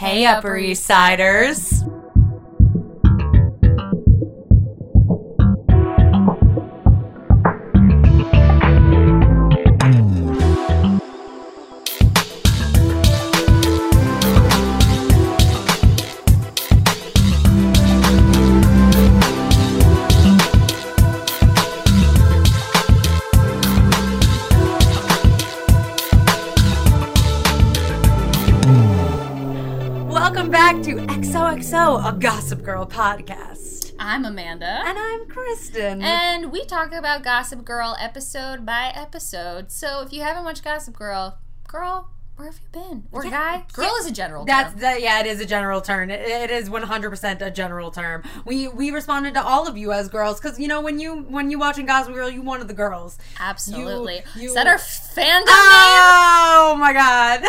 Hey, Upper East Siders. Girl podcast. I'm Amanda. And I'm Kristen. And we talk about Gossip Girl episode by episode. So if you haven't watched Gossip Girl, girl, where have you been? Or Yeah, guy? Girl yeah. is a general That's term. that. Yeah, it is a general term. It, it is one hundred percent a general term. We we responded to all of you as girls because you know when you when you watching Gossip Girl, you wanted the girls. Absolutely. you- Is that our fandom Oh my god!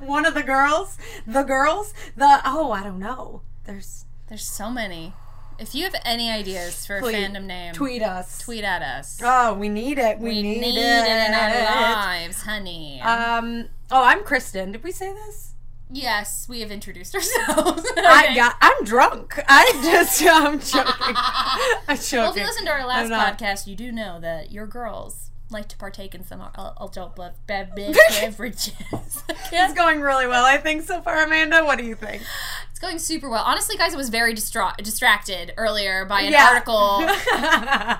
one of the girls, the girls, the oh I don't know. There's name? There's so many. If you have any ideas for a fandom name, tweet us. tweet at us. Oh, we need it. We, we need, need it. it in our lives, honey. Um. Oh, I'm Kristen. Did we say this? yes, we have introduced ourselves. I got. I'm drunk. I just. I'm joking. I'm joking. Well, if you listened to our last podcast, you do know that your girls like to partake in some adult bev- beverages. It's going really well, I think, so far, Amanda. What do you think? It's going super well. Honestly, guys, I was very distra- distracted earlier by an Yeah. article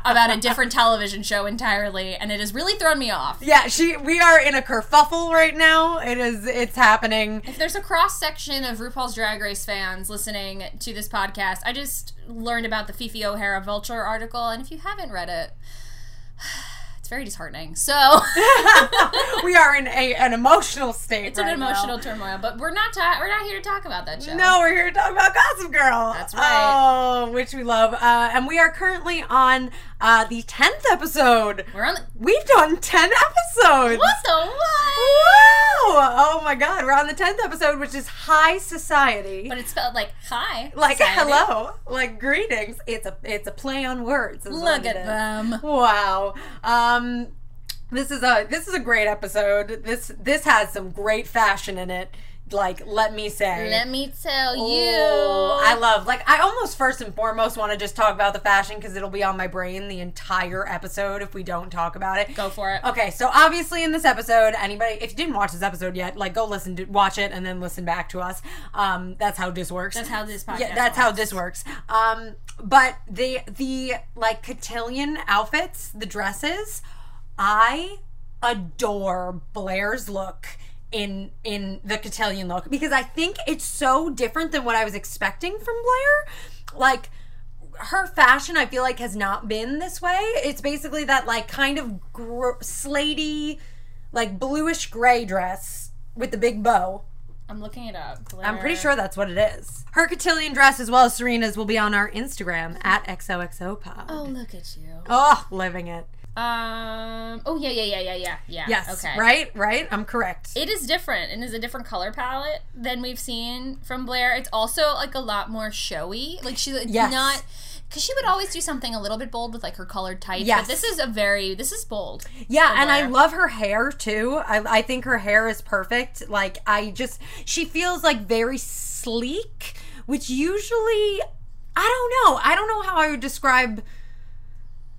about a different television show entirely, and it has really thrown me off. yeah, she. We are in a kerfuffle right now. It is. It's happening. If there's a cross section of RuPaul's Drag Race fans listening to this podcast, I just learned about the Phi Phi O'Hara Vulture article, and if you haven't read it, it's very disheartening. So we are in a an emotional state. it's an right now. emotional turmoil, but we're not ta- we're not here to talk about that show. No, we're here to talk about Gossip Girl. That's right. Oh, which we love. Uh, and we are currently on uh, the 10th episode. we're on the We've done 10 episodes. what the what? Wow! Oh my god, we're on the 10th episode, which is High Society. But it's spelled like hi, like society. hello, like greetings. It's a it's a play on words. Look at them. Wow. Um this is a this is a great episode. This this has some great fashion in it. Like let me say. Let me tell you. Oh, I love like I almost first and foremost want to just talk about the fashion because it'll be on my brain the entire episode if we don't talk about it. Go for it. Okay, so obviously in this episode, anybody if you didn't watch this episode yet, like go listen to watch it and then listen back to us. Um, that's how this works. That's how this podcast Yeah, that's how this works. Um, but the the like cotillion outfits, the dresses, I adore Blair's look in in the cotillion look because I think it's so different than what I was expecting from Blair. Like her fashion, I feel like has not been this way. It's basically that like kind of gr- slatey, like bluish gray dress with the big bow. I'm looking it up. I'm pretty sure that's what it is. Her cotillion dress, as well as Serena's, will be on our Instagram at XOXOPod. Oh, look at you. Oh, living it. Um. Oh yeah, yeah, yeah, yeah, yeah, yeah. Yes. Okay. Right. Right. I'm correct. It is different and is a different color palette than we've seen from Blair. It's also like a lot more showy. Like she's Yes. not because she would always do something a little bit bold with like her colored tights. Yes. But this is a very this is bold. Yeah, and I love her hair too. I, I think her hair is perfect. Like I just, she feels like very sleek, which usually, I don't know. I don't know how I would describe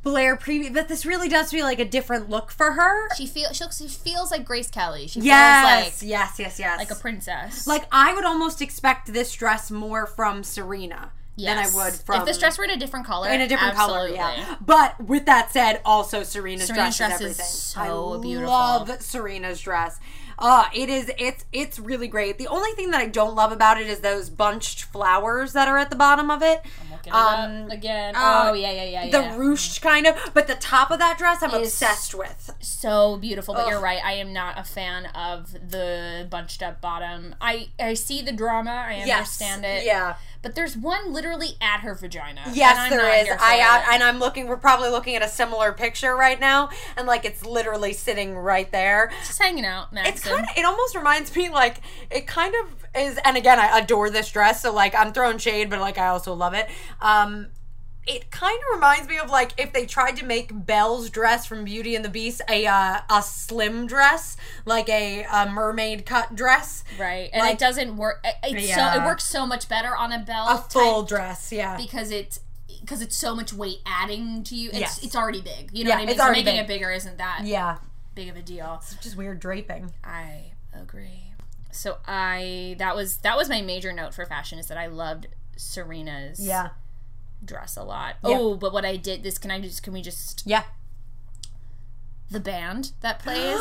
Blair preview but this really does feel like a different look for her. She feels she she feels like Grace Kelly. She Yes, feels like yes, yes, yes. like a princess. Like I would almost expect this dress more from Serena than I would from if this dress were in a different color. in a different absolutely. color. Yeah. But with that said, also Serena's, Serena's dress, dress is is everything. so I beautiful. Love Serena's dress. Uh, it is. It's it's really great. The only thing that I don't love about it is those bunched flowers that are at the bottom of it. Looking Um, again. uh, oh yeah, yeah, yeah, The yeah. ruched kind of, but the top of that dress I'm obsessed with. so beautiful but you're right i am not a fan of the bunched up bottom i i see the drama i understand it Yeah. But there's one literally at her vagina Yes, there is. I and I'm looking. We're probably looking at a similar picture right now, and like it's literally sitting right there. just hanging out Madison. It's kind of. It almost reminds me like it kind of is. And again, I adore this dress, so like I'm throwing shade, but like I also love it. Um, it kind of reminds me of like if they tried to make Belle's dress from Beauty and the Beast a uh, a slim dress, like a, a mermaid cut dress, Right, and Like- it doesn't work. it- It's so it works so much better on a belt a full dress. Yeah, because it's because it's so much weight adding to you. It's Yes. it's already big. You know Yeah, what I mean? it's so making big. it bigger isn't that yeah, big of a deal. it's just weird draping. I agree. So I that was that was my major note for fashion is that I loved Serena's Yeah, dress a lot. Yeah. Oh, but what I did this can I just can we just yeah. the band that plays.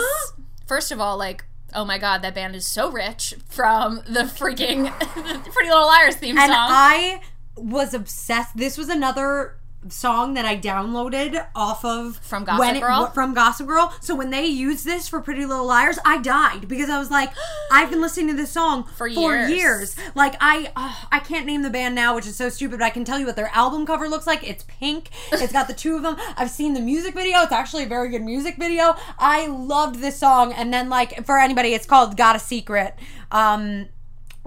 First of all, like, oh my god, that band is so rich from the freaking Pretty Little Liars theme And song. I was obsessed. This was another song that I downloaded off of From Gossip when it- Girl? from Gossip Girl. So when they used this for Pretty Little Liars, I died because I was like, I've been listening to this song For for years. years. Like I, oh, I can't name the band now, which is so stupid. But I can tell you what their album cover looks like. It's pink. It's got the two of them. I've seen the music video. It's actually a very good music video. I loved this song. And then like for anybody, it's called "Got a Secret." Um,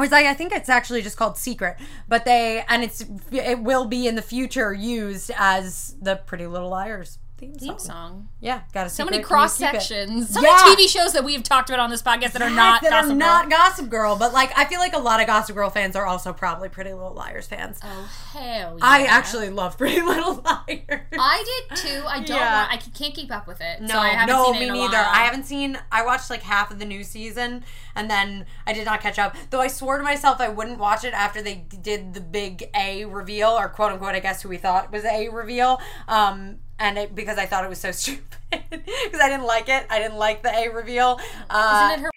it's like I think it's actually just called Secret, but they and it's it will be in the future used as the Pretty Little Liars theme song. theme song. Yeah, got a So many cross sections. So Yeah. many TV shows that we've talked about on this podcast that are not that Gossip are Girl. not Gossip Girl, but like I feel like a lot of Gossip Girl fans are also probably Pretty Little Liars fans. Oh hell yeah! I actually love Pretty Little Liars. I did too. I don't. Yeah. Want, I can't keep up with it. No, so I haven't no, seen it me in a neither. I haven't seen. I watched like half of the new season, and then I did not catch up. Though I swore to myself I wouldn't watch it after they did the big A reveal, or quote unquote, I guess who we thought was A reveal. Um, and it, because I thought it was so stupid, because I didn't like it. I didn't like the A reveal. Uh, Isn't it her?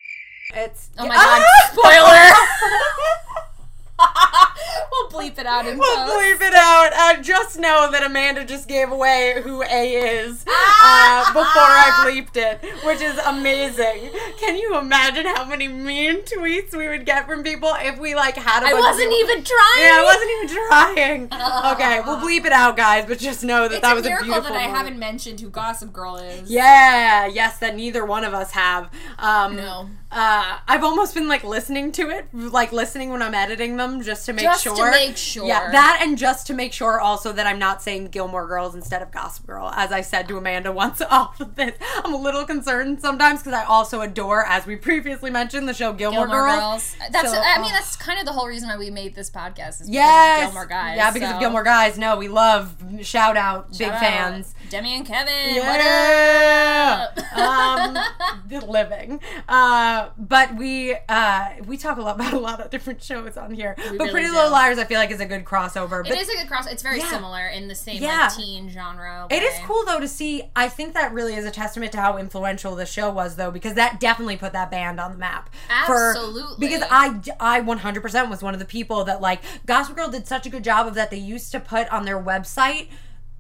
It's Oh my god! Spoiler. we'll bleep it out in We'll post. bleep it out. Uh, just know that Amanda just gave away who A is uh, before I bleeped it, which is amazing. Can you imagine how many mean tweets we would get from people if we like had a I wasn't even trying. Yeah, I wasn't even trying. Okay, we'll bleep it out, guys, but just know that that a was a beautiful that I moment. haven't mentioned who Gossip Girl is. Yeah, yes, that neither one of us have. Um, No. Uh, I've almost been like listening to it, like listening when I'm editing them, just to make Just to sure. make sure. Yeah, that and just to make sure also that I'm not saying Gilmore Girls instead of Gossip Girl, as I said to Amanda once off of this. I'm a little concerned sometimes because I also adore, as we previously mentioned, the show Gilmore, Gilmore Girls. Girls. That's. So, I mean, oh. that's kind of the whole reason why we made this podcast. Is because Yes, of Gilmore Guys. Yeah, because so. of Gilmore Guys. No, we love shout out, big out fans. Demi and Kevin. Yeah. What up? um, the living. Uh, but we uh, we talk a lot about a lot of different shows on here. but really Pretty do. Little Liars, I feel like is a good crossover. But it is a good cross. It's very Yeah. similar in the same Yeah. like teen genre. It is cool though to see. I think that really is a testament to how influential the show was, though, because that definitely put that band on the map. For- Absolutely. because I, I 100% was one of the people that like Gossip Girl did such a good job of that. They used to put on their website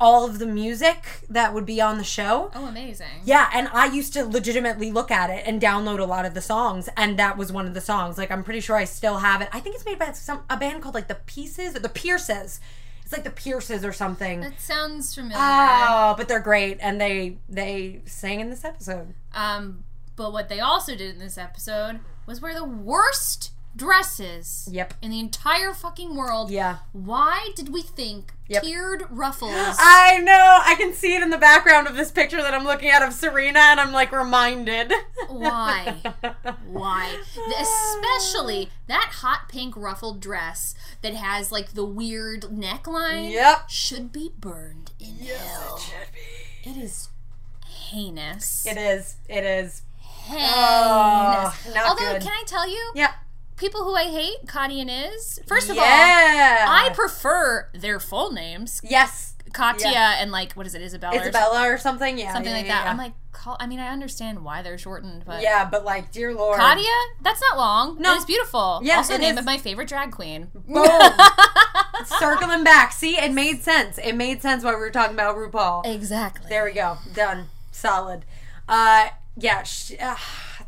all of the music that would be on the show. Oh, amazing. Yeah, and I used to legitimately look at it and download a lot of the songs, and that was one of the songs. Like I'm pretty sure I still have it. I think it's made by some a band called like the Pieces or the Pierces. It's like the Pierces or something. That sounds familiar. Oh, but they're great, and they they sang in this episode. Um, but what they also did in this episode was wear the worst dresses Yep. in the entire fucking world. Yeah. Why did we think Yep. tiered ruffles? I know. I can see it in the background of this picture that I'm looking at of Serena, and I'm like reminded. Why? Why? Especially that hot pink ruffled dress that has like the weird neckline. Yep. Should be burned in hell. It is heinous. It is. It is. heinous. Oh, Although, good. can I tell you, Yeah. People who I hate, Connie and Iz. First of all, yeah. I prefer their full names, yes. Katya Yeah. and like what is it, Isabella, Isabella or something. Yeah. something yeah, like that. I'm like, call, I mean, I understand why they're shortened, but Yeah, but like, dear lord. Katya, that's not long. No. It's beautiful. Yeah, also the name is. of my favorite drag queen. Boom. Circling back. See, it made sense. It made sense why we were talking about RuPaul. exactly. There we go. Done. Solid. Uh, yeah. Sh- uh,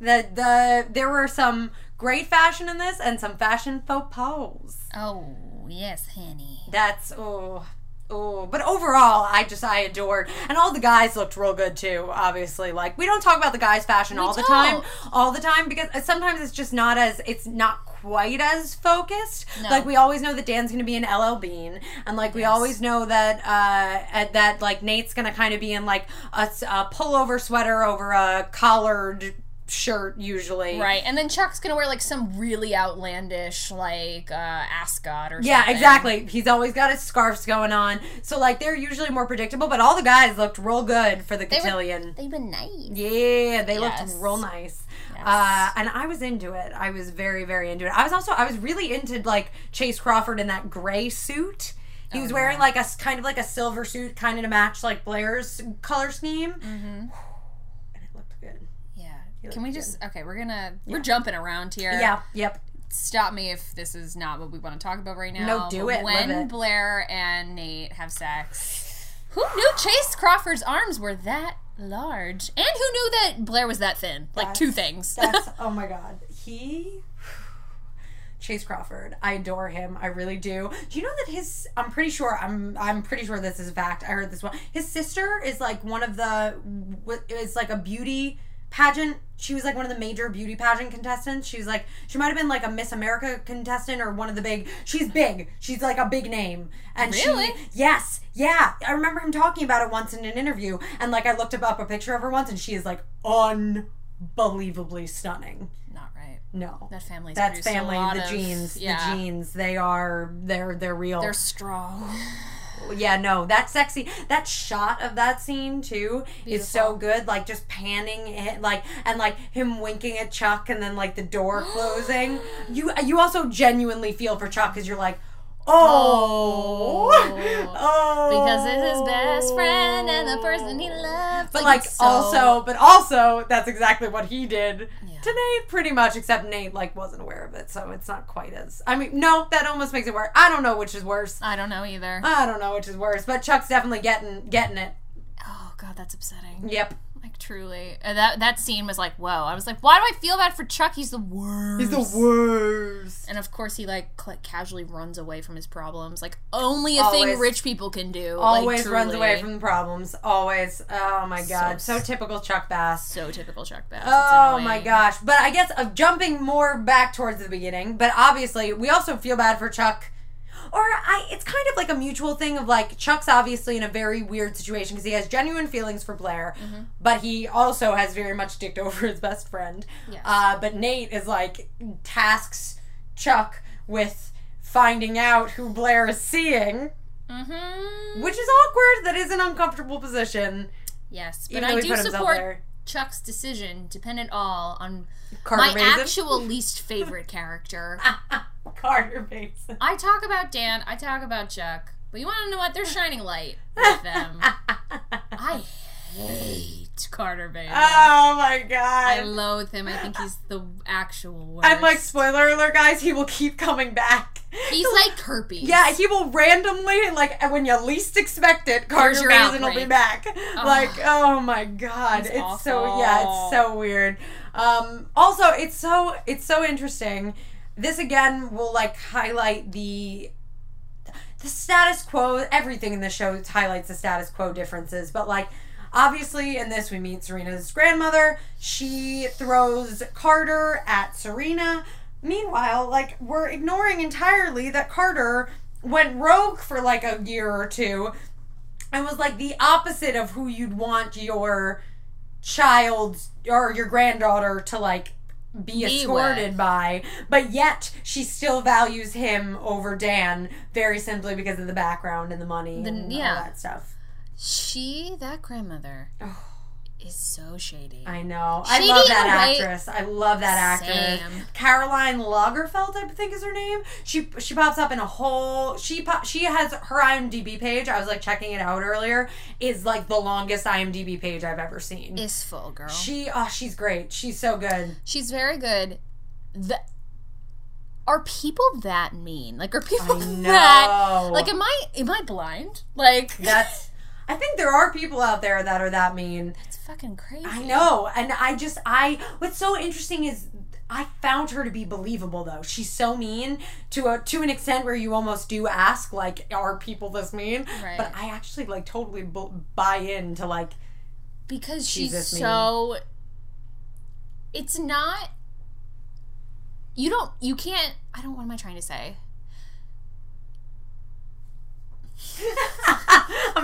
the the there were some great fashion in this and some fashion faux pas. Oh yes, honey. That's oh. Oh, but overall, I just I adored, and all the guys looked real good too. Obviously, like we don't talk about the guys' fashion all the time, all the time because sometimes it's just not as it's not quite as focused. No. Like we always know that Dan's going to be in LL Bean, and like we always know that uh that like Nate's going to kind of be in like a pullover sweater over a collared shirt usually. Right, and then Chuck's gonna wear like some really outlandish, like uh, ascot or something. Yeah, something. exactly. He's always got his scarves going on. So like they're usually more predictable, but all the guys looked real good for the They were- cotillion. They've been nice. Yeah, they Yes. looked real nice. Yes. Uh, and I was into it. I was very, very into it. I was also, I was really into like Chace Crawford in that gray suit. He was Oh, wearing yeah. like a kind of like a silver suit, kind of to match like Blair's color scheme, Mm-hmm. and it looked good. Yeah. You Can we look just? Okay, we're gonna we're jumping around here. Yeah, yep. Stop me if this is not what we want to talk about right now. No, do it, When it. Blair and Nate have sex, who knew Chace Crawford's arms were that large, and who knew that Blair was that thin? Like two things. That's oh my god. He Chace Crawford. I adore him. I really do. Do you know that his I'm pretty sure I'm I'm pretty sure this is a fact. I heard this one. His sister is like one of the is like a beauty pageant. She was like one of the major beauty pageant contestants. She was like she might have been like a Miss America contestant or one of the big. She's big. She's like a big name. And Really? she yes, yeah. I remember him talking about it once in an interview and like I looked up a picture of her once and she is like unbelievably stunning. not right. No. That family's That's produced a family, the of- genes, Yeah. the genes. They are they're they're real. They're strong. Yeah, no, that sexy that shot of that scene too is so good. Like just panning it, like and like him winking at Chuck, and then like the door closing. You you also genuinely feel for Chuck because you're like, oh, Oh. oh, Because it's his best friend and the person he loves. But like, it's so- also, but also, that's exactly what he did Yeah. to Nate, pretty much. Except Nate like wasn't aware of it, so it's not quite as. I mean, no, that almost makes it worse. I don't know which is worse. I don't know either. I don't know which is worse, but Chuck's definitely getting getting it. oh god, that's upsetting. Yep, Like truly, Uh, that that scene was like, whoa. I was like, why do I feel bad for Chuck? He's the worst. he's the worst. And of course, he like cl- casually runs away from his problems. Like only a Always. thing rich people can do. Always like, runs away from the problems. Always. Oh my god, so, So- typical Chuck Bass. So typical Chuck Bass. Oh my gosh. But I guess of jumping more back towards the beginning, but obviously we also feel bad for Chuck. Or I it's kind of like a mutual thing of like Chuck's obviously in a very weird situation because he has genuine feelings for Blair, Mm-hmm. but he also has very much dicked over his best friend. Yes. Uh, but Nate is like tasks Chuck with finding out who Blair is seeing, Mm-hmm. which is awkward. That is an uncomfortable position. Yes, but I do support. Chuck's decision, dependent all on Carter my Baizen. actual least favorite character. Carter Baizen. I talk about Dan, I talk about Chuck, but you want to know what? They're shining light with them. I hate Carter Baizen. Oh my god. I loathe him. I think he's the actual worst. I'm like spoiler alert guys, he will keep coming back. he's like herpes. Yeah, he will randomly, like when you least expect it, Carter your Baizen will be outbreak. back. Like, oh my god. He's it's so yeah, it's so weird. Um also it's so it's so interesting. This again will like highlight the the status quo, everything in the show highlights the status quo differences, but like obviously in this we meet Serena's grandmother. She throws Carter at Serena. Meanwhile, like we're ignoring entirely that Carter went rogue for like a year or two and was like the opposite of who you'd want your child or your granddaughter to like be escorted with. by but yet she still values him over Dan very simply because of the background and the money The- and yeah. all that stuff. She, that grandmother, Oh. is so shady. I know. I love that actress. I love that actress. Same. Caroline Lagerfelt, I think is her name. She she pops up in a whole. She pop, she has her IMDb page. I was like checking it out earlier. Is like the longest IMDb page I've ever seen. is full girl. she oh she's great. She's so good. She's very good. The are people that mean? Like, are people that like? Am I am I blind? Like, That's. I think there are people out there that are that mean. it's fucking crazy. I know, and I just I. What's so interesting is I found her to be believable though. She's so mean to a to an extent where you almost do ask like, are people this mean? Right. But I actually like totally bu- buy into like because she's mean. so. It's not. you don't you can't I don't what am I trying to say?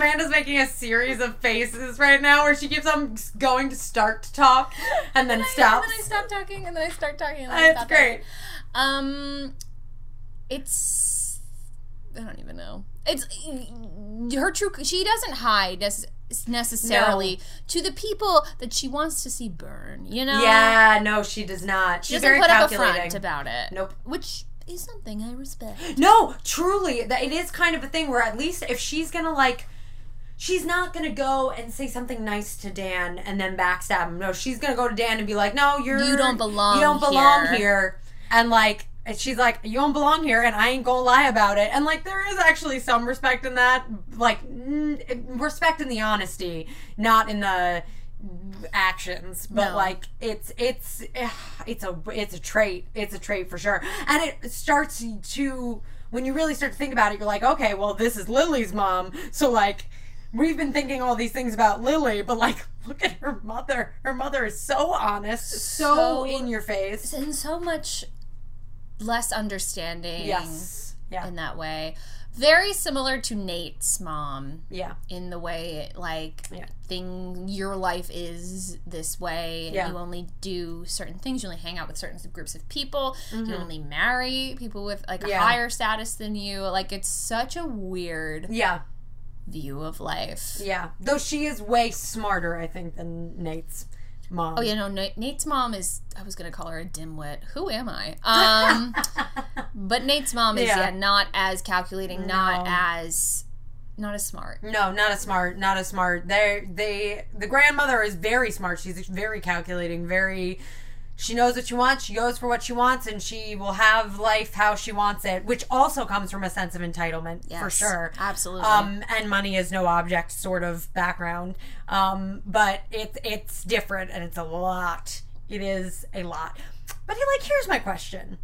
Amanda's making a series of faces right now where she keeps on going to start to talk and then And I- stops. And then I stop talking and then I start talking and then stop great. Um it's I don't even know. It's her true she doesn't hide necess- necessarily to the people that she wants to see burn, you know? Yeah, no, she does not. She She's doesn't very put up a front about it. Nope. Which is something I respect. No, truly, that it is kind of a thing where at least if she's gonna like, she's not gonna go and say something nice to Dan and then backstab him. No, she's gonna go to Dan and be like, "No, you're You don't belong You don't belong here." here." And like, and she's like, "You don't belong here," and I ain't gonna lie about it. And like, there is actually some respect in that, like mm, respect in the honesty, not in the actions but No. like it's it's it's a it's a trait it's a trait for sure and it starts to when you really start to think about it you're like okay well this is lily's mom so like we've been thinking all these things about lily but like look at her mother. Her mother is so honest so, So- in your face. And so much less understanding yes. Yeah. in that way. Very similar to Nate's mom yeah. in the way like Yeah. thing your life is this way and Yeah. you only do certain things. You only hang out with certain groups of people. You Mhm. only marry people with like a higher status than you. Like it's such a weird yeah view of life yeah though she is way smarter i think than nate's mom oh you know, nate's mom is i was gonna call her a dimwit who am i um but nate's mom is Yeah. yeah, not as calculating not as not as smart No, not as smart. Not as smart. They they the grandmother is very smart. She's very calculating. Very. She knows what she wants. She goes for what she wants, and she will have life how she wants it, which also comes from a sense of entitlement for sure. absolutely Um, and money is no object sort of background. Um, but it's it's different, and it's a lot. It is a lot. But like, here's my question.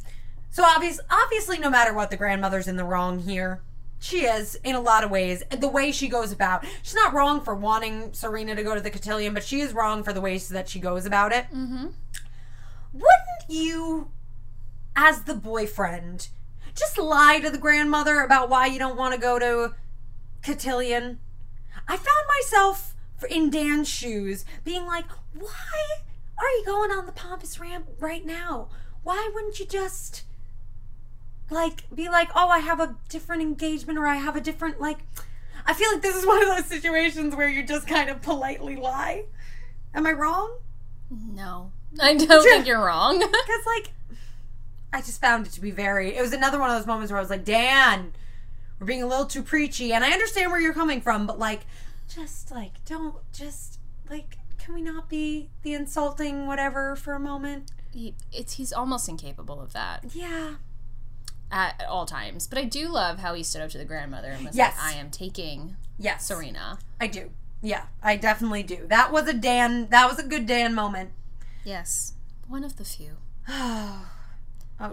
So obvious, obviously, no matter what, the grandmother's in the wrong here. She is in a lot of ways. The way she goes about, she's not wrong for wanting Serena to go to the cotillion, but she is wrong for the ways that she goes about it. mm-hmm. Wouldn't you, as the boyfriend, just lie to the grandmother about why you don't want to go to cotillion? I found myself in Dan's shoes being like, why are you going on the pompous ramp right now? Why wouldn't you just like be like, oh, I have a different engagement or I have a different like I feel like this is one of those situations where you just kind of politely lie. Am I wrong? no i don't think you're wrong Because, like, I just found it to be very. It was another one of those moments where I was like, Dan, we're being a little too preachy. And I understand where you're coming from, but, like, just, like, don't, just, like, can we not be the insulting whatever for a moment? he, it's he's almost incapable of that Yeah. at, at all times. But I do love how he stood up to the grandmother and was Yes. like, "I am taking Yes. Serena." I do. Yeah, I definitely do. That was a Dan, that was a good Dan moment. Yes, one of the few. oh,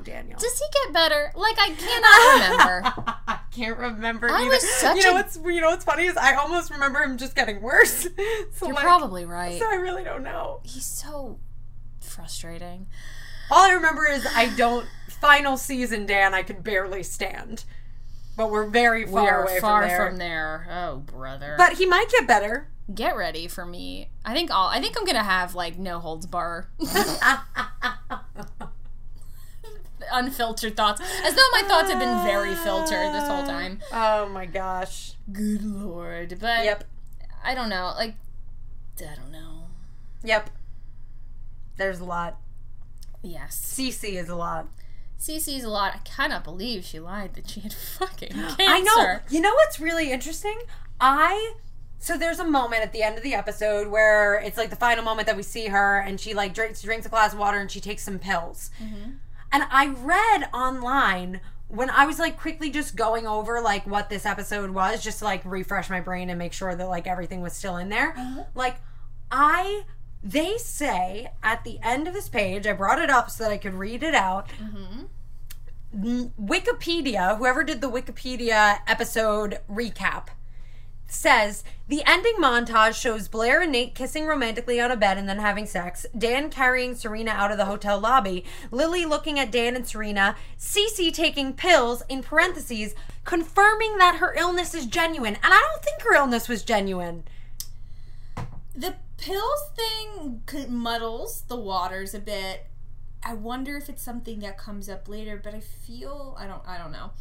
Daniel. Does he get better? Like I cannot remember. I can't remember. I either. was such you know a- what's you know what's funny is I almost remember him just getting worse. so You're like, probably right. So I really don't know. He's so frustrating. All I remember is I don't. Final season, Dan, I could barely stand. But we're very far we are away far from there. from there. Oh, brother. But he might get better. get ready for me. I think I'll. I think I'm gonna have like no holds bar, unfiltered thoughts, as though my thoughts have been very filtered this whole time. Oh my gosh. Good lord. But Yep. I don't know. Like, I don't know. Yep. There's a lot. Yes. Cece is a lot. Cece's a lot. I cannot believe she lied that she had fucking cancer. I know. You know what's really interesting? I so there's a moment at the end of the episode where it's like the final moment that we see her and she like drinks drinks a glass of water and she takes some pills. Mm-hmm. And I read online when I was like quickly just going over like what this episode was just to like refresh my brain and make sure that like everything was still in there. Uh-huh. Like I they say at the end of this page, I brought it up so that I could read it out. Mm-hmm. N- Wikipedia, whoever did the Wikipedia episode recap, says the ending montage shows Blair and Nate kissing romantically on a bed and then having sex, Dan carrying Serena out of the hotel lobby, Lily looking at Dan and Serena, Cece taking pills, in parentheses, confirming that her illness is genuine. And I don't think her illness was genuine. The pills thing muddles the waters a bit. I wonder if it's something that comes up later, but I feel I don't I don't know.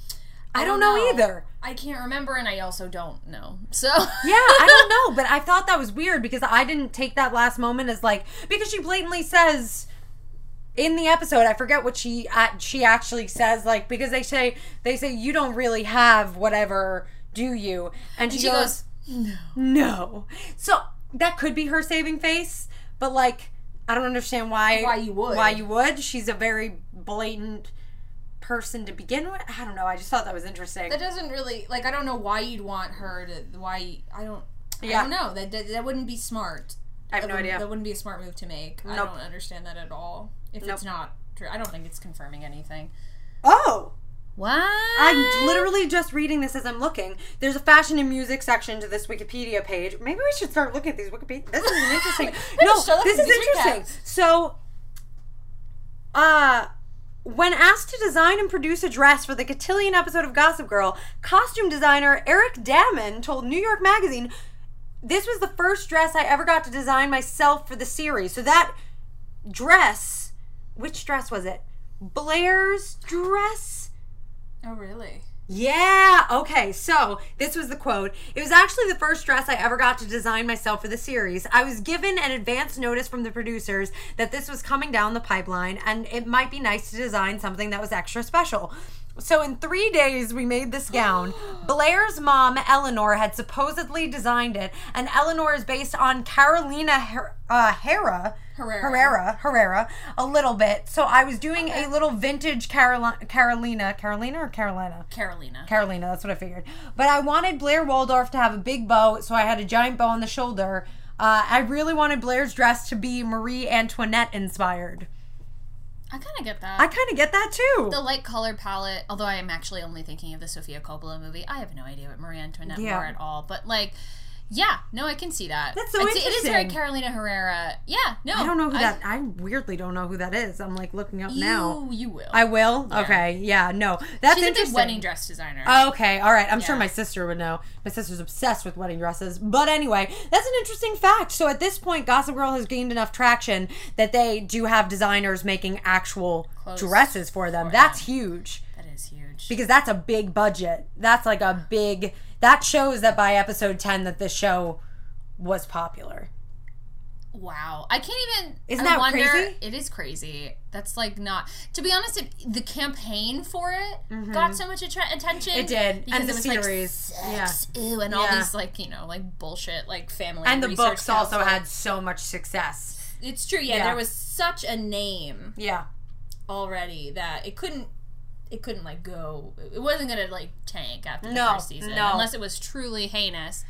I don't know either. I can't remember and I also don't know. So Yeah, I don't know, but I thought that was weird because I didn't take that last moment as like because she blatantly says in the episode, I forget what she uh, she actually says like because they say they say you don't really have whatever, do you? And she, she goes, goes, No. no. So that could be her saving face, but like I don't understand why Why you would. why you would. She's a very blatant person to begin with. I don't know. I just thought that was interesting. That doesn't really like I don't know why you'd want her to why I don't Yeah. I don't know. That that, that wouldn't be smart. I have That no idea. That wouldn't be a smart move to make. I don't understand that at all. If Nope. it's not true. I don't think it's confirming anything. Oh. What? I'm literally just reading this as I'm looking. There's a fashion and music section to this Wikipedia page. Maybe we should start looking at these Wikipedia. This is interesting. no, this is interesting. recaps. So, uh, when asked to design and produce a dress for the cotillion episode of Gossip Girl, costume designer Eric Daman told New York Magazine, "This was the first dress I ever got to design myself for the series." So that dress, which dress was it? Blair's dress. Oh really? Yeah. Okay. So this was the quote. It was actually the first dress I ever got to design myself for the series. I was given an advance notice from the producers that this was coming down the pipeline and it might be nice to design something that was extra special. So in three days, we made this gown. Blair's mom, Eleanor, had supposedly designed it, and Eleanor is based on Carolina Her- uh, Herrera. Herrera. Herrera, Herrera, a little bit. So I was doing a little vintage Carolina, Carolina, Carolina or Carolina? Carolina. Carolina, that's what I figured. But I wanted Blair Waldorf to have a big bow, so I had a giant bow on the shoulder. Uh, I really wanted Blair's dress to be Marie Antoinette inspired. I kind of get that. I kind of get that too. the light color palette, although I am actually only thinking of the Sofia Coppola movie. I have no idea what Marie Antoinette Yeah. wore at all. But like, yeah, no, I can see that. That's so It's- It is very. Carolina Herrera. Yeah, no, I don't know who that. I weirdly don't know who that is. I'm like looking up You, now. you will. I will. Okay. Yeah. No. That's She's a interesting. wedding dress designer. Oh, okay, all right. I'm sure my sister would know. My sister's obsessed with wedding dresses. But anyway, that's an interesting fact. So at this point, Gossip Girl has gained enough traction that they do have designers making actual Clothes dresses for them. for that's huge huge. because that's a big budget. That's like a big. That shows that by episode 10 that this show was popular. Wow, I can't even. Isn't that wonder, crazy? It is crazy. That's like not. To be honest, it, the campaign for it got so much attention. Mm-hmm. It did. And the was like series. sex, ew, and all Yeah. these like you know like bullshit like family And the books also had so much success. It's true. Yeah, Yeah. there was such a name Yeah. already that it couldn't. It couldn't like go. It wasn't gonna like tank after the No, first season no. unless it was truly heinous.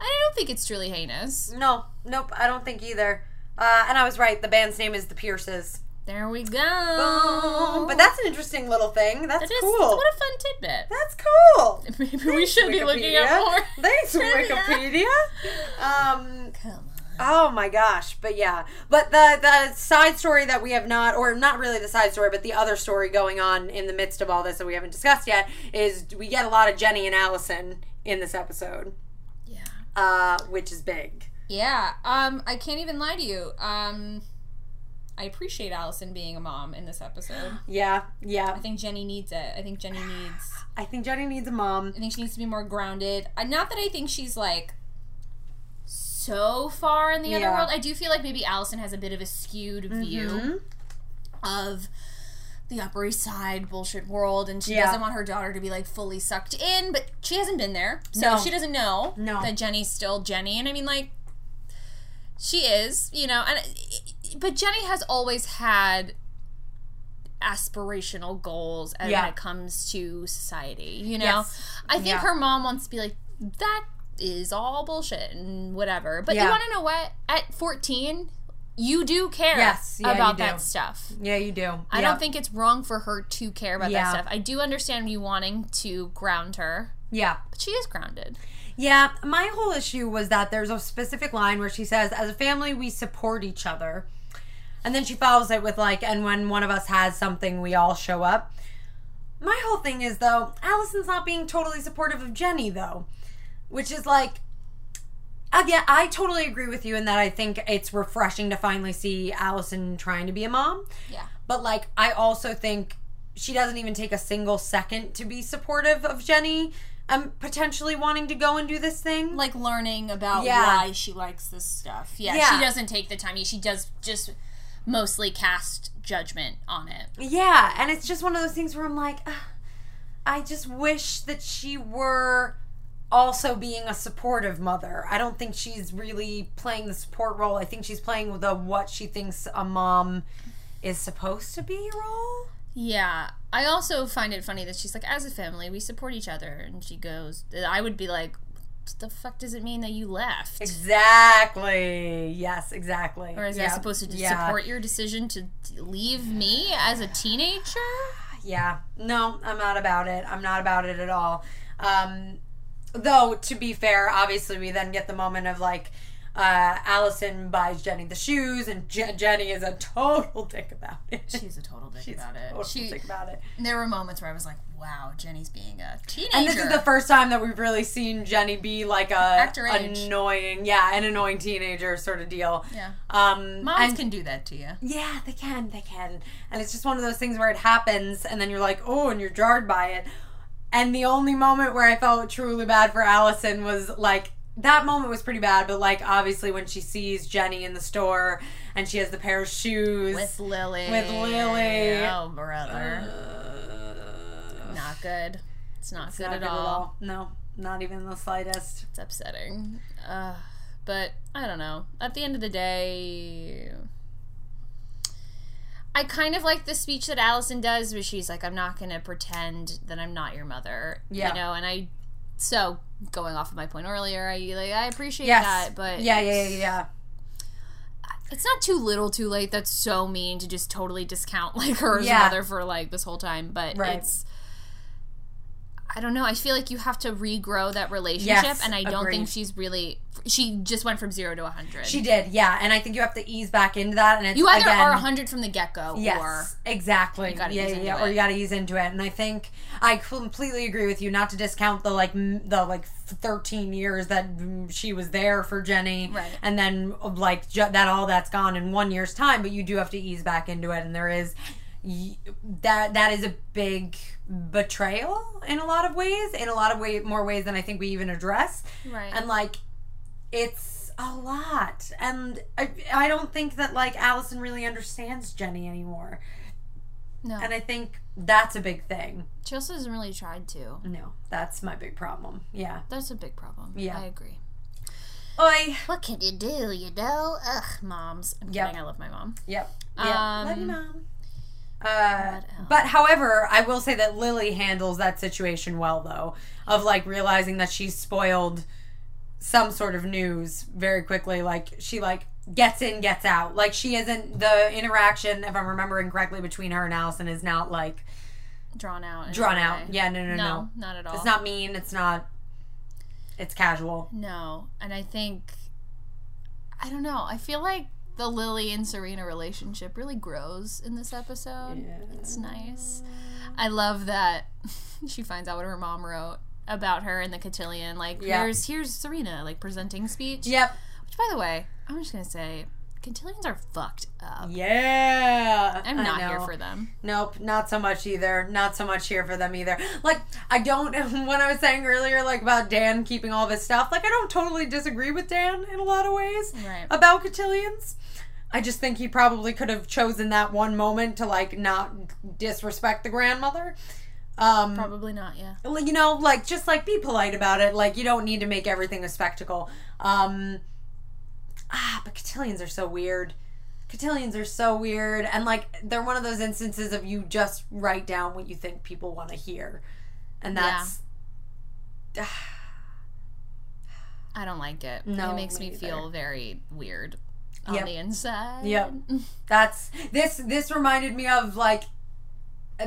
I don't think it's truly heinous. No, nope, I don't think either. Uh, and I was right. The band's name is The Pierces. There we go. Boom. But that's an interesting little thing. That's It is- cool. What a fun tidbit. That's cool. Maybe we should be looking at Wikipedia. more. Thanks. Wikipedia. Um, Come on. Oh my gosh, but yeah, but the the side story that we have not, or not really the side story, but the other story going on in the midst of all this that we haven't discussed yet is we get a lot of Jenny and Allison in this episode, Yeah. uh, which is big. Yeah. Um, I can't even lie to you. Um, I appreciate Allison being a mom in this episode. Yeah, yeah. I think Jenny needs it. I think Jenny needs. I think Jenny needs a mom. I think she needs to be more grounded. Not that I think she's like so far in the other Yeah. world. I do feel like maybe Allison has a bit of a skewed view Mhm. of the Upper East Side bullshit world, and she Yeah. doesn't want her daughter to be like fully sucked in. But she hasn't been there, so No. she doesn't know No. that Jenny's still Jenny. And I mean, like, she is, you know. And but Jenny has always had aspirational goals as- Yeah. when it comes to society. You know, Yes. I think Yeah. her mom wants to be like that is all bullshit and whatever. But Yeah. you want to know what? At 14, you do care Yes, yeah, about you do. that stuff. Yeah, you do. I Yeah. don't think it's wrong for her to care about that stuff. I do understand you wanting to ground her Yeah. But she is grounded. Yeah, my whole issue was that there's a specific line where she says, as a family, we support each other. And then she follows it with, like, and when one of us has something, we all show up. My whole thing is, though, Allison's not being totally supportive of Jenny, though. Which is like, again, I totally agree with you in that I think it's refreshing to finally see Allison trying to be a mom. Yeah. But, like, I also think she doesn't even take a single second to be supportive of Jenny um potentially wanting to go and do this thing. Like learning about Yeah. why she likes this stuff. Yeah, Yeah. she doesn't take the time. She does just mostly cast judgment on it. Yeah, and it's just one of those things where I'm like, "Ugh, I just wish that she were also being a supportive mother. I don't think she's really playing the support role. I think she's playing the what she thinks a mom is supposed to be role. Yeah. I also find it funny that she's like, as a family, we support each other. And she goes, I would be like, what the fuck does it mean that you left? Exactly. Yes, exactly. Or is yeah. that supposed to yeah. support your decision to leave me as a teenager? Yeah. No, I'm not about it. I'm not about it at all. Um, though, to be fair, obviously, we then get the moment of like, uh, Allison buys Jenny the shoes, and Je- Jenny is a total dick about it. She's a total dick She's about it. total She, dick about it. there were moments where I was like, wow, Jenny's being a teenager. And this is the first time that we've really seen Jenny be like a annoying, yeah, an annoying teenager sort of deal. Yeah. Um, Moms and- can do that to you. Yeah, they can, they can. And it's just one of those things where it happens and then you're like, oh, and you're jarred by it. And the only moment where I felt truly bad for Allison was like, that moment was pretty bad, but like obviously when she sees Jenny in the store and she has the pair of shoes. With Lily. With Lily. Oh, brother. Uh, not good. It's not it's good not at all. No, not even the slightest. It's upsetting. Uh, but I don't know. At the end of the day, I kind of like the speech that Allison does, where she's like, "I'm not going to pretend that I'm not your mother." Yeah. You know, and I. So going off of my point earlier, I like I appreciate Yes. that, but Yeah, yeah, yeah, yeah. it's not too little, too late. That's so mean to just totally discount like her as Yeah. a mother for like this whole time. But Right. it's I don't know. I feel like you have to regrow that relationship, Yes, and I don't agreed. think she's really. She just went from zero to hundred. She did, yeah. And I think you have to ease back into that. And it's You either again, are hundred from the get go, Yes, or exactly. yeah, ease yeah, yeah, or you got to ease into it. And I think I completely agree with you. Not to discount the like the like thirteen years that she was there for Jenny, Right. And then like that all that's gone in one year's time. But you do have to ease back into it, and there is y- that that is a big betrayal in a lot of ways. In a lot of way more ways than I think we even address. right. And like, it's a lot. And I, I don't think that like Allison really understands Jenny anymore. no, And I think that's a big thing. she also hasn't really tried to. No, that's my big problem. Yeah. That's a big problem. Yeah. I agree. Oi. What can you do? You know, ugh, moms. I'm Yep. kidding. I love my mom. Yep. Yep. Um, Love you, mom. Uh, but however, I will say that Lily handles that situation well, though, of like realizing that she's spoiled some sort of news very quickly. Like she like gets in, gets out. Like she isn't the interaction, if I'm remembering correctly, between her and Allison is not like Drawn out. drawn out. way. Yeah, no, no, no. No, not at all. It's not mean. It's not. It's casual. No, and I think I don't know. I feel like the Lily and Serena relationship really grows in this episode. It's nice. I love that she finds out what her mom wrote about her in the cotillion. Like Yeah. here's here's Serena like presenting speech. Yep. Which by the way, I'm just gonna say cotillions are fucked up. Yeah. I'm not here for them. Nope, not so much either. Not so much here for them either. Like, I don't, when I was saying earlier, like, about Dan keeping all this stuff, like, I don't totally disagree with Dan in a lot of ways Right. about cotillions. I just think he probably could have chosen that one moment to, like, not disrespect the grandmother. Um, Probably not, yeah. you know, like, just, like, be polite about it. Like, you don't need to make everything a spectacle. Um, ah, but cotillions are so weird. Cotillions are so weird. And, like, they're one of those instances of you just write down what you think people want to hear. And that's. I don't like it. No, it makes me me either. feel very weird on Yep. the inside. Yep. That's this this reminded me of like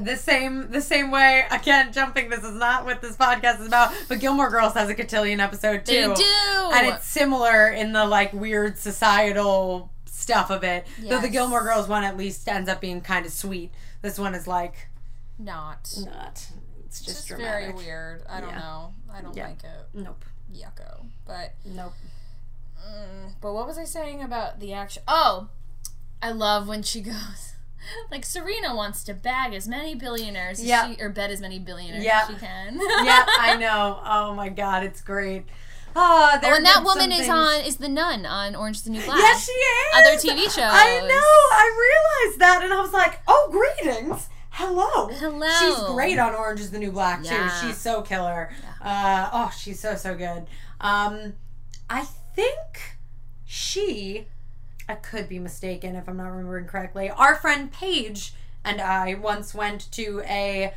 the same the same way again jumping this is not what this podcast is about but gilmore girls has a cotillion episode too They do. and it's similar in the like weird societal stuff of it though the gilmore girls one at least ends up being kind of sweet this one is like not. not it's It's just, just very weird. I don't Yeah. know. I don't Yeah. like it. nope Yucko. But nope mm, but what was I saying about the action? Oh, I love when she goes. Like Serena wants to bag as many billionaires as Yeah. she, or bet as many billionaires Yeah. as she can. yeah i know oh my god it's great oh, Oh, and that woman is on is the nun on Orange is the New Black. Yes, she is. Other TV shows. I know. I realized that, and I was like, "Oh, greetings, hello, Hello. She's great on Orange Is the New Black too. She's so killer. Uh, oh, she's so so good. Um, I think she. I could be mistaken if I'm not remembering correctly. Our friend Paige and I once went to a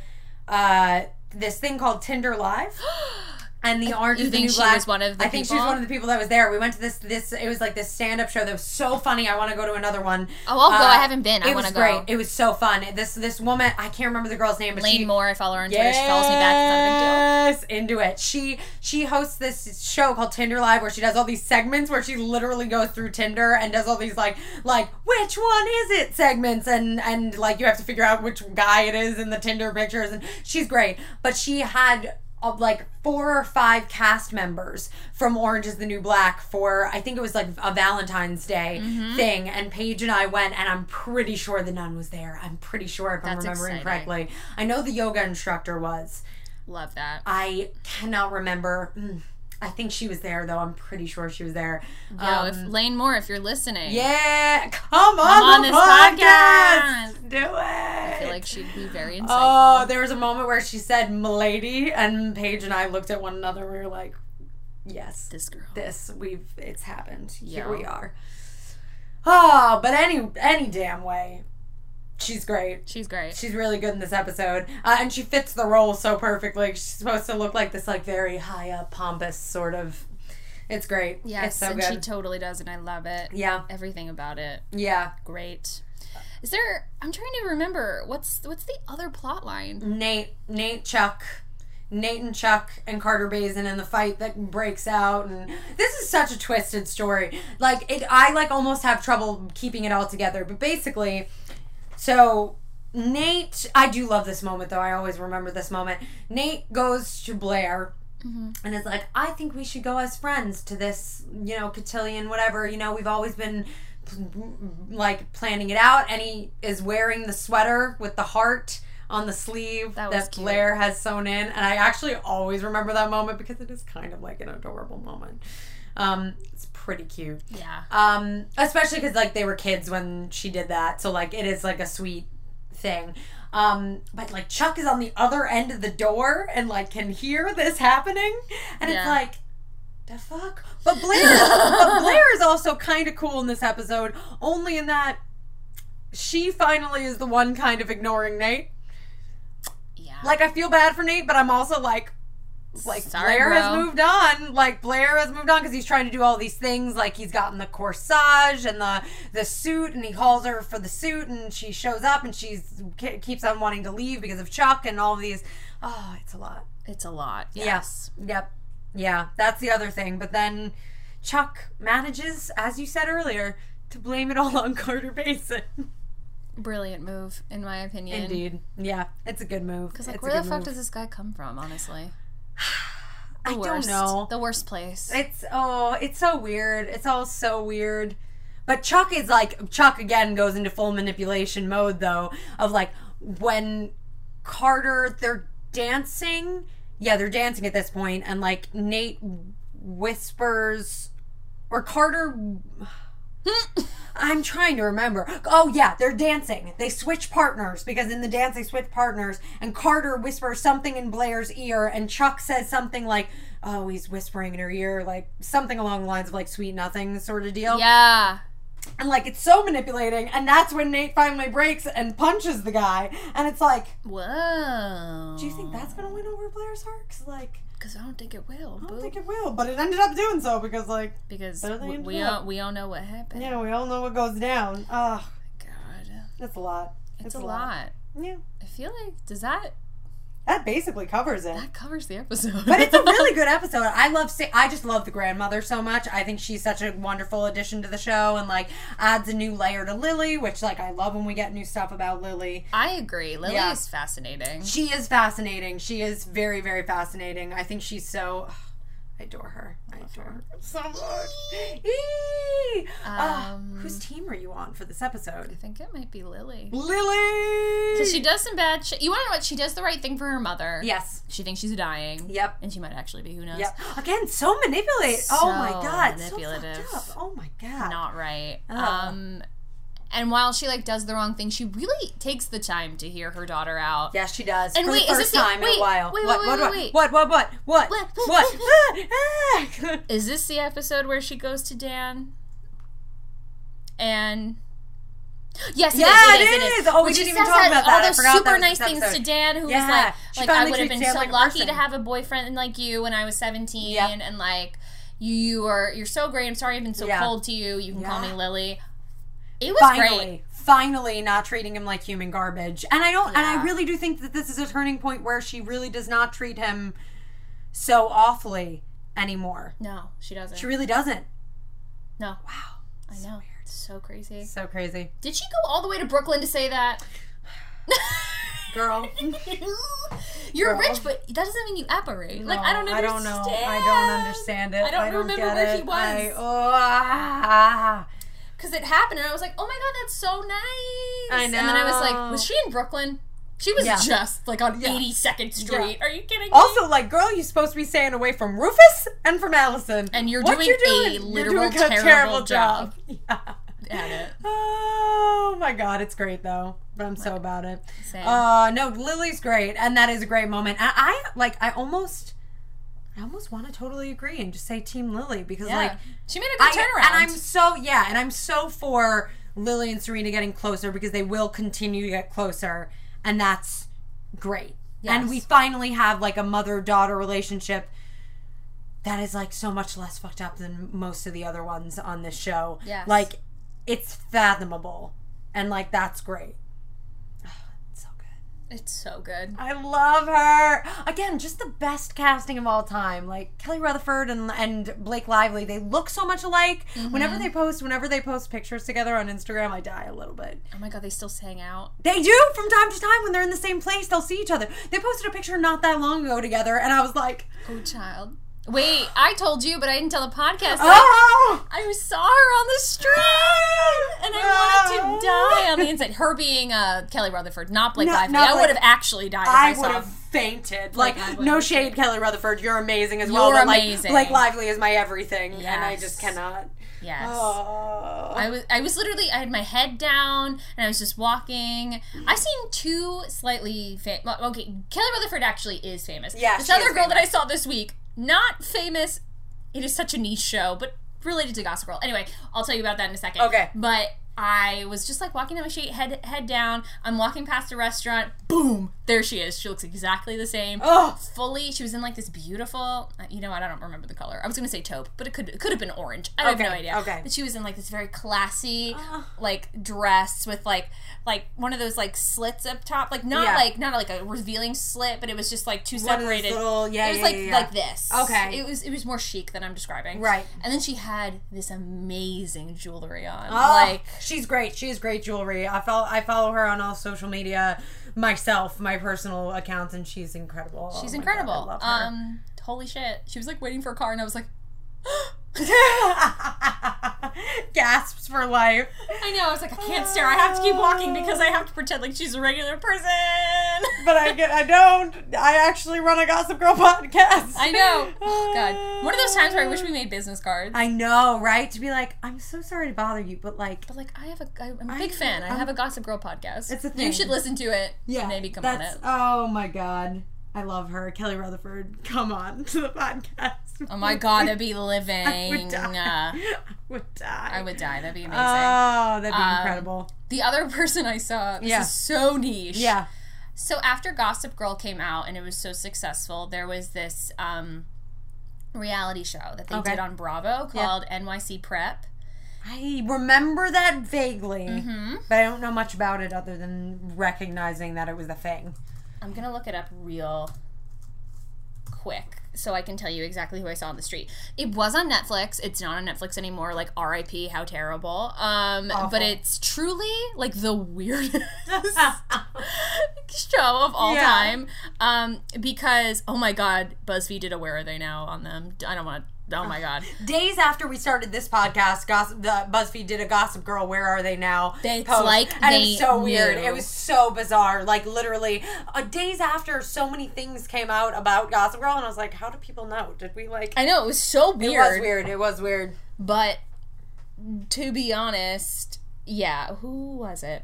uh, this thing called Tinder Live. And the Orange You is the think New she Black. was one of the I think she was one of the people that was there. We went to this this. It was like this stand up show that was so funny. I want to go to another one. Oh, I'll go. Uh, I haven't been. I it want was to go. great. It was so fun. This this woman, I can't remember the girl's name, but Lane she Moore, I follow her on Twitter. She follows me back. It's not a big deal. Yes, into it. She she hosts this show called Tinder Live where she does all these segments where she literally goes through Tinder and does all these like like which one is it segments and and like you have to figure out which guy it is in the Tinder pictures and she's great. But she had like four or five cast members from Orange is the New Black for I think it was like a Valentine's Day Mm-hmm. thing and Paige and I went and I'm pretty sure the nun was there. I'm pretty sure if I'm remembering exciting. correctly. I know the yoga instructor was. Love that. I cannot remember. Mm, I think she was there though. I'm pretty sure she was there. Yo, Um, if Lane Moore, if you're listening, yeah, come on, on the this podcast. Do it. I feel like she'd be very insightful. oh, there was a moment where she said "milady," and Paige and I looked at one another. We were like, "Yes, this girl. this we've it's happened. Here we are." Oh, but any any damn way, she's great. She's great. She's really good in this episode, uh, and she fits the role so perfectly. She's supposed to look like this, like very high up, pompous sort of. It's great. Yes, it's so and good. she totally does, and I love it. yeah, Everything about it, yeah. great. Is there? I'm trying to remember what's what's the other plot line. Nate, Nate, Chuck, Nate and Chuck and Carter Baizen and the fight that breaks out, and this is such a twisted story. Like it, I like almost have trouble keeping it all together. But basically, so Nate, I do love this moment though. I always remember this moment. Nate goes to Blair and is like, I think we should go as friends to this, you know, cotillion, whatever. You know, we've always been like planning it out. And he is wearing the sweater with the heart on the sleeve That that. Blair has sewn in. And I actually always remember that moment because it is kind of like an adorable moment. Um, pretty cute. Yeah. Um, especially because like they were kids when she did that, so like it is like a sweet thing. Um, but like Chuck is on the other end of the door and like can hear this happening, and it's like. The fuck? But Blair, but Blair is also kind of cool in this episode, only in that she finally is the one kind of ignoring Nate. Yeah. Like I feel bad for Nate, but I'm also like, like Sorry, Blair has moved on. Like Blair has moved on because he's trying to do all these things. Like he's gotten the corsage and the the suit, and he calls her for the suit, and she shows up, and she's ke- keeps on wanting to leave because of Chuck and all these. Oh, it's a lot. it's a lot. Yes. Yes. Yep. Yeah. That's the other thing. But then Chuck manages, as you said earlier, to blame it all on Carter Baizen. Brilliant move, in my opinion. Indeed. Yeah. It's a good move. Because like, It's where the fuck move. does this guy come from? Honestly, I don't know. The worst place. It's oh, it's so weird. It's all so weird. But Chuck is like Chuck again goes into full manipulation mode though of like when Carter they're dancing. Yeah, they're dancing at this point and like Nate whispers or Carter I'm trying to remember. Oh yeah, they're dancing. They switch partners because in the dance they switch partners and Carter whispers something in Blair's ear and Chuck says something like, "Oh, he's whispering in her ear like something along the lines of like sweet nothing sort of deal." yeah. And like it's so manipulating and that's when Nate finally breaks and punches the guy and it's like, Whoa. "Do you think that's going to win over Blair's heart?" 'Cause, like Because I don't think it will. I don't boo. think it will, but it ended up doing so because like, because we, we all we all know what happened. yeah, we all know what goes down. Ugh, God, that's a lot. it's, a lot. Yeah. I feel like does that That basically covers it. that covers the episode? But it's a really good episode. I love I just love the grandmother so much. I think she's such a wonderful addition to the show and like adds a new layer to Lily, which like I love when we get new stuff about Lily. I agree. Lily Yeah. is fascinating. She is fascinating. She is very very fascinating. I think she's so I adore her. I adore her so much. Eee! Ah, Um, whose team are you on for this episode? I think it might be Lily. Lily. Because she does some bad shit. You want to know what? She does the right thing for her mother. Yes. She thinks she's dying. Yep. And she might actually be. Who knows? Yep. Again, so manipulate. oh my god. manipulative. So fucked up. Oh my god. Not right. Ugh. Um, and while she like does the wrong thing, she really takes the time to hear her daughter out. Yes, she does. And For wait, the is this the- time in wait, a while. wait, what, wait, what, wait, what, wait. what, what, what, what, What? what, Ah! Is this the episode where she goes to Dan? And yes, it is. Yeah, it is. it It is. is. Oh, we didn't even talk about that. All those super nice things to Dan, who Yeah, was like, like I would have been so like lucky person. to have a boyfriend like you when I was seventeen, Yep. and like you, you are you're so great. I'm sorry I've been so Yeah. cold to you. You can call me Lily. It was finally, great. finally, not treating him like human garbage. And I don't. And I really do think that this is a turning point where she really does not treat him so awfully anymore. No, she doesn't. She really doesn't. no, Wow. I know. It's so crazy. So crazy, Did she go all the way to Brooklyn to say that? girl. You're Girl. rich, but that doesn't mean you apparate. like I don't I understand. don't know. I don't understand it. I don't I don't remember get where it. he was. I, oh, ah. Because it happened, and I was like, "Oh my god, that's so nice!" I know. And then I was like, "Was she in Brooklyn?" She was Yeah. just like on Yeah. 82nd Street. Are you kidding me? Also, like, girl, you're supposed to be staying away from Rufus and from Allison. And you're doing you a doing? You're literal doing a terrible job. Yeah. At it. Oh my god, it's great though. But I'm so about it. Same. Uh no, Lily's great, and that is a great moment. And I like I almost I almost want to totally agree and just say Team Lily because yeah. like she made a good I, turnaround. and I'm so yeah, and I'm so for Lily and Serena getting closer because they will continue to get closer, and that's great. And we finally have like a mother daughter relationship that is like so much less fucked up than most of the other ones on this show. Yes. Like it's fathomable, and like that's great. It's so good. it's so good. I love her. Again, just the best casting of all time. Like Kelly Rutherford and and Blake Lively, they look so much alike. Whenever mm-hmm. they post, whenever they post pictures together on Instagram, I die a little bit. Oh my god, they still hang out. They do from time to time when they're in the same place, they'll see each other. They posted a picture not that long ago together, and I was like, Oh, child. Wait, I told you, but I didn't tell the podcast. oh. I saw her on the street, and I wanted to die on the inside. Her being uh, Kelly Rutherford, not Blake No, Lively. not I would have actually died I, I would have fainted. Like, Lively no shade. Kelly Rutherford. You're amazing as well. You're but, like, amazing. Blake Lively is my everything, and I just cannot. Yes. Oh. I was I was literally I had my head down and I was just walking. I've seen two slightly famous. Okay, Kelly Rutherford actually is famous. Yeah, this other girl that I saw this week, not famous. It is such a niche show, but related to Gossip Girl. Anyway, I'll tell you about that in a second. Okay. But I was just like walking down my street, head head down. I'm walking past a restaurant. Boom! There she is. She looks exactly the same. Oh. Fully, she was in like this beautiful. uh, You know what? I don't remember the color. I was gonna say taupe, but it could it could have been orange. I have no idea. okay. But she was in like this very classy Uh. like dress with like like one of those like slits up top, like not Yeah. like not like a revealing slit, but it was just like two separated. little- yeah, it was yeah, like yeah. like this. Okay. It was it was more chic than I'm describing. Right. And then she had this amazing jewelry on. Oh, Like she's great. She has great jewelry. I follow I follow her on all social media myself, my personal accounts, and she's incredible. she's Oh God, incredible. Her. um holy shit. She was like waiting for a car and I was like Gasps for life. I know, I was like, I can't stare. I have to keep walking because I have to pretend like she's a regular person. But I get I don't. I actually run a Gossip Girl podcast. I know. Oh, God. One of those times where I wish we made business cards. I know, right? To be like, I'm so sorry to bother you, but like, But like I have a, I- I'm a I- big fan. I I'm- have a Gossip Girl podcast. It's a thing. You should listen to it. yeah, and maybe come on it. Oh my god, I love her, Kelly Rutherford. Come on to the podcast. Oh my god, that'd be I living. would die. Uh, I would die. I would die. That'd be amazing. Oh, that'd be Um, incredible. the other person I saw, this Yeah. is so niche. Yeah. So after Gossip Girl came out and it was so successful, there was this um, reality show that they Okay. did on Bravo Yeah. called NYC Prep. I remember that vaguely, Mm-hmm. but I don't know much about it other than recognizing that it was a thing. I'm gonna look it up real quick so I can tell you exactly who I saw on the street. It was on Netflix. It's not on Netflix anymore. Like R.I.P. How terrible. Um, Awful. but it's truly like the weirdest show of all Yeah. time. Um, because oh my god, BuzzFeed did a Where Are They Now on them. I don't want. to Oh my god. Days after we started this podcast, Gossip, the BuzzFeed did a Gossip Girl. Where are they now? It's post. like and it was so weird. It was so bizarre. Like literally, uh, days after, so many things came out about Gossip Girl, and I was like, how do people know? Did we like? I know it was so weird. it was weird. It was weird. But to be honest, yeah, who was it?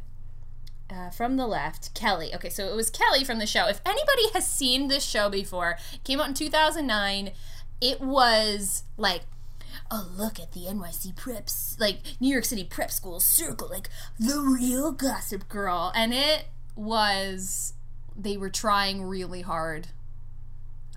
Uh, from the left, Kelly. Okay, so it was Kelly from the show. If anybody has seen this show before, came out in 2009. It was like, oh, look at the NYC preps, like New York City prep school circle, like the real gossip girl. And it was, they were trying really hard.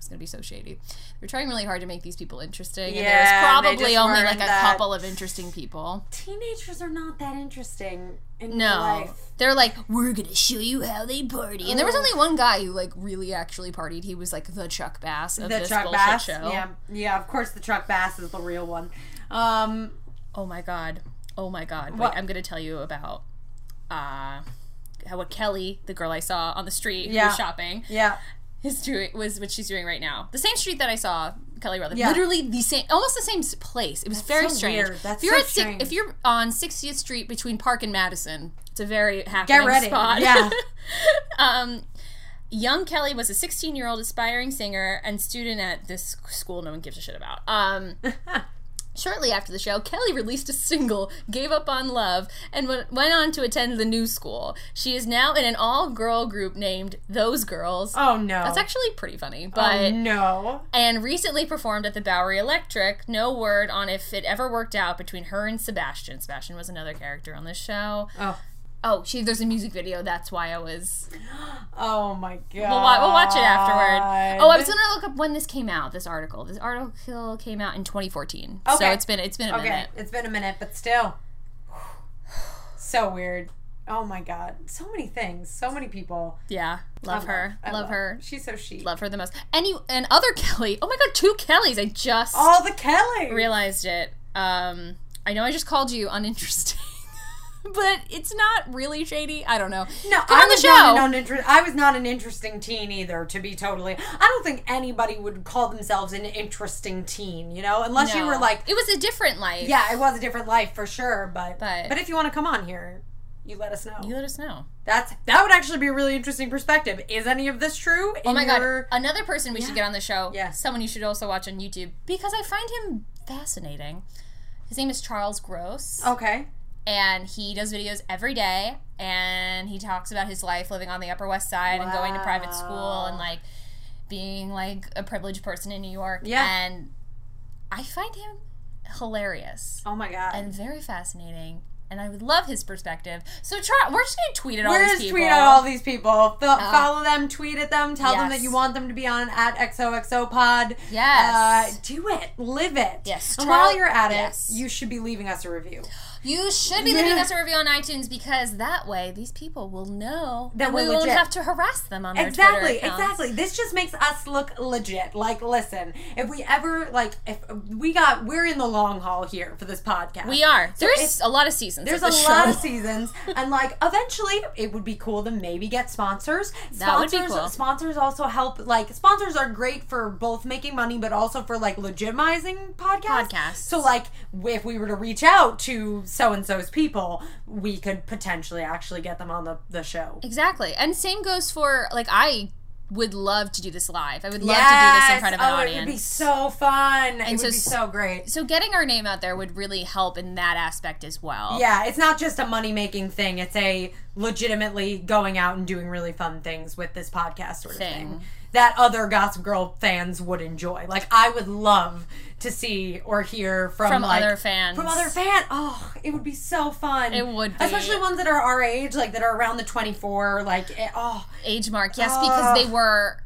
It's gonna be so shady. They're trying really hard to make these people interesting. Yeah, and there's probably only like a couple of interesting people. Teenagers are not that interesting in No, life. they're like, we're gonna show you how they party. And there was only one guy who like really actually partied. He was like the Chuck Bass of The this Chuck bullshit Bass. show. Yeah, yeah. Of course, the Chuck Bass is the real one. Um, Oh my god. Oh my god. Wait, What? I'm gonna tell you about uh how what Kelly, the girl I saw on the street who Yeah. was shopping, yeah. Is doing was what she's doing right now. The same street that I saw Kelly Rowland. Yeah. Literally the same, almost the same place. It was very so strange. weird. That's if you're so at strange. if you're on 60th Street between Park and Madison, it's a very happening ready. spot. Yeah. um, young Kelly was a 16 year old aspiring singer and student at this school no one gives a shit about. Um, Shortly after the show, Kelly released a single, Gave Up on Love, and went went on to attend the new school. She is now in an all girl group named Those Girls. Oh no. That's actually pretty funny. Oh But no. and recently performed at the Bowery Electric. No word on if it ever worked out between her and Sebastian. Sebastian was another character on this show. Oh. Oh, she there's a music video. That's why I was. Oh my god. We'll, we'll watch it afterward. Oh, I was gonna look up when this came out. This article. This article came out in 2014. Okay. So it's been it's been a Okay, minute. it's been a minute, but still. So weird. Oh my god. So many things. So many people. Yeah, love I her. I Love, her. She's so chic. Love her the most. And you and other Kelly. Oh my god, two Kellys. I just All the Kelly. realized it. Um, I know I just called you uninteresting, but it's not really shady. I don't know. No, Come I on the was not show. an uninter- I was not an interesting teen either. To be totally, I don't think anybody would call themselves an interesting teen. You know, unless you were like, it was a different life. yeah, it was a different life for sure. But But- but if you want to come on here, you let us know. you let us know. That's that would actually be a really interesting perspective. Is any of this true? Oh my your- god, another person we should get on the show. Yeah. someone you should also watch on YouTube because I find him fascinating. His name is Charles Gross. Okay. And he does videos every day and he talks about his life living on the upper west side and going to private school and like being like a privileged person in new york Yeah. and i find him hilarious Oh my god. and very fascinating and i would love his perspective so try we're just gonna tweet at all We're these just people tweet at all these people. Fo- follow them, tweet at them, tell them that you want them to be on at XOXO Pod. Yes. Uh, do it. Live it. Yes, And while you're at yes. it, you should be leaving us a review. You should be leaving us a review on itunes because that way these people will know That we won't legit. have to harass them on their Exactly, Twitter accounts. exactly. This just makes us look legit. Like, listen, if we ever like, if we got, we're in the long haul here for this podcast. we are So there's if- a lot of seasons There's a this lot of seasons, and like eventually, it would be cool to maybe get sponsors. That would Sponsors, be cool. sponsors also help. Like sponsors are great for both making money, but also for like legitimizing podcasts. Podcasts. So like, if we were to reach out to so and so's people, we could potentially actually get them on the the show. Exactly. And same goes for like I would love to do this live. I would love to do this in front of an oh, audience. it would be so fun. it would so be so great. so getting our name out there would really help in that aspect as well. Yeah, it's not just a money making thing. It's a legitimately going out and doing really fun things with this podcast sort of thing. Thing. That other Gossip Girl fans would enjoy. Like I would love to see or hear from, From like, other fans. From other fans. Oh, it would be so fun. It would be. Especially ones that are our age, like that are around the twenty four, like it, oh Age mark. Yes, because they were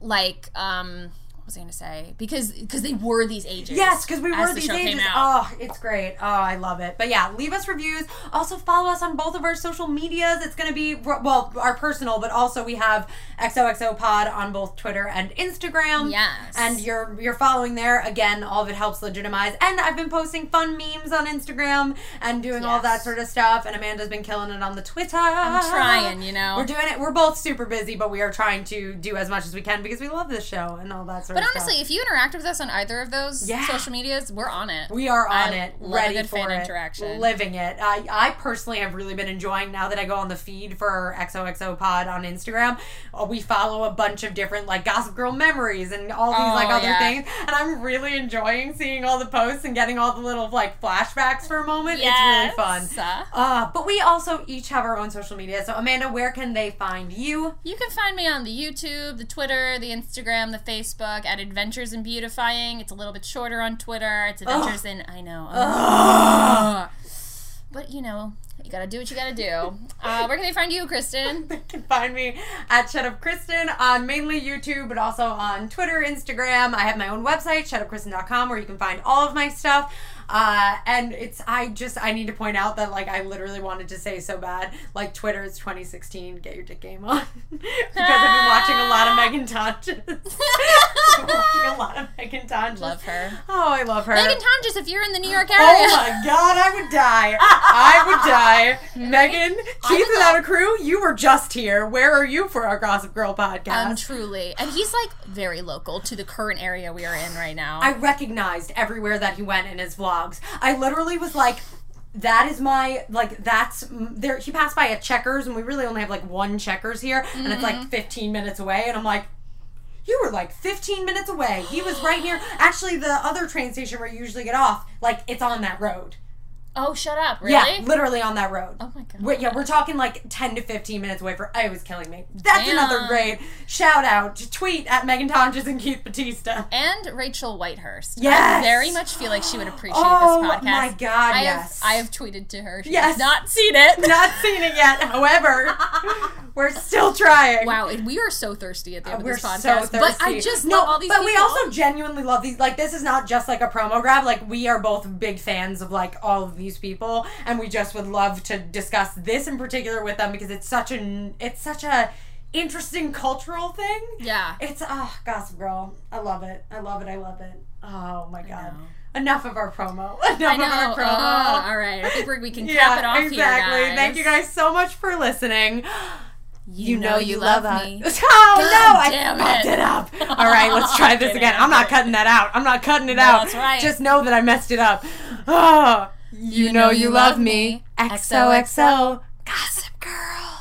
like um was I gonna say? Because because they were these ages. Yes, because we were the these ages. Oh, it's great. Oh, I love it. But yeah, leave us reviews. Also follow us on both of our social medias. It's gonna be well, our personal, but also we have XOXO Pod on both Twitter and Instagram. Yes. And you're you're following there. Again, all of it helps legitimize. And I've been posting fun memes on Instagram and doing all that sort of stuff. And Amanda's been killing it on the Twitter. I'm trying, you know. We're doing it. We're both super busy, but we are trying to do as much as we can because we love this show and all that sort but stuff. honestly, if you interact with us on either of those Yeah. social medias, we're on it. We are on I it, ready good for it, interaction. living it. I, I personally have really been enjoying now that I go on the feed for XOXO Pod on Instagram. uh, We follow a bunch of different like Gossip Girl memories and all these Oh, like other yeah. things, and I'm really enjoying seeing all the posts and getting all the little like flashbacks for a moment. It's really fun. Uh, but we also each have our own social media. So Amanda, where can they find you? You can find me on the YouTube, the Twitter, the Instagram, the Facebook at Adventures in Beautifying. It's a little bit shorter on Twitter. It's Adventures in I know. Ugh. But you know, you gotta do what you gotta do. Uh, where can they find you, Kristen? they can find me at Shut Up Kristen on mainly YouTube, but also on Twitter, Instagram. I have my own website, shutupkristen.com, where you can find all of my stuff. Uh, and it's I just I need to point out that like I literally wanted to say so bad like Twitter is 2016 get your dick game on because I've been watching a lot of Megan been watching a lot of Megan Tonjes Love her. oh I love her Megan Tonjes, if you're in the New York area. Oh my god, I would die. I would die. Megan, Keith without a crew, you were just here. Where are you for our Gossip Girl podcast? Um, truly. And he's like very local to the current area we are in right now. I recognized everywhere that he went in his vlogs. I literally was like, that is my like that's there he passed by a checkers and we really only have like one checkers here and it's like mm-hmm. 15 minutes away and i'm like you were like 15 minutes away. He was right here. Actually the other train station where you usually get off like it's on that road oh, shut up. Really? yeah literally on that road Oh my god. We're, yeah, we're talking like 10 to 15 minutes away for oh, it was killing me. That's Damn. another great shout out. Tweet at Megan Tonjes and Keith Batista. and Rachel Whitehurst. I Yes! very much feel like she would appreciate Oh this podcast. Oh my God, I yes. Have, I have tweeted to her. She Yes. not seen it. Not seen it yet. However, we're still trying. Wow, and we are so thirsty at the end We're of this so podcast. thirsty. but I just no, love all these but we also genuinely love these. Like, this is not just like a promo grab. Like, we are both big fans of like all of these people, and we just would love to discuss this in particular with them because it's such an it's such a interesting cultural thing. Yeah. It's ah, Gossip Girl. I love it. I love it. I love it. Oh my god. Enough of our promo. Enough of our promo. Uh, all right. I think we're, can cap yeah, it off exactly. here, guys. Thank you guys so much for listening. You, know, you love, us. me. Oh no, I fucked it. it up. All right, let's try this again. I'm I'm not cutting that out. I'm not cutting it No, out. that's right. Just know that I messed it up. Oh, you, know, you love me. XOXO Gossip Girl.